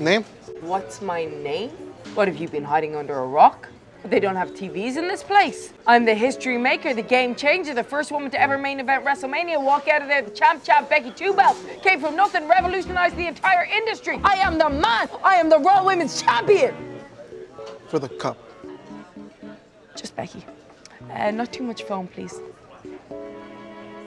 Name? What's my name? What have you been hiding under a rock? They don't have TVs in this place. I'm the history maker, the game changer, the first woman to ever main event WrestleMania, walk out of there the champ champ Becky Two Belts. Came from nothing, revolutionized the entire industry. I am the man. I am the Raw Women's Champion. For the cup. Just Becky. Uh, not too much foam, please.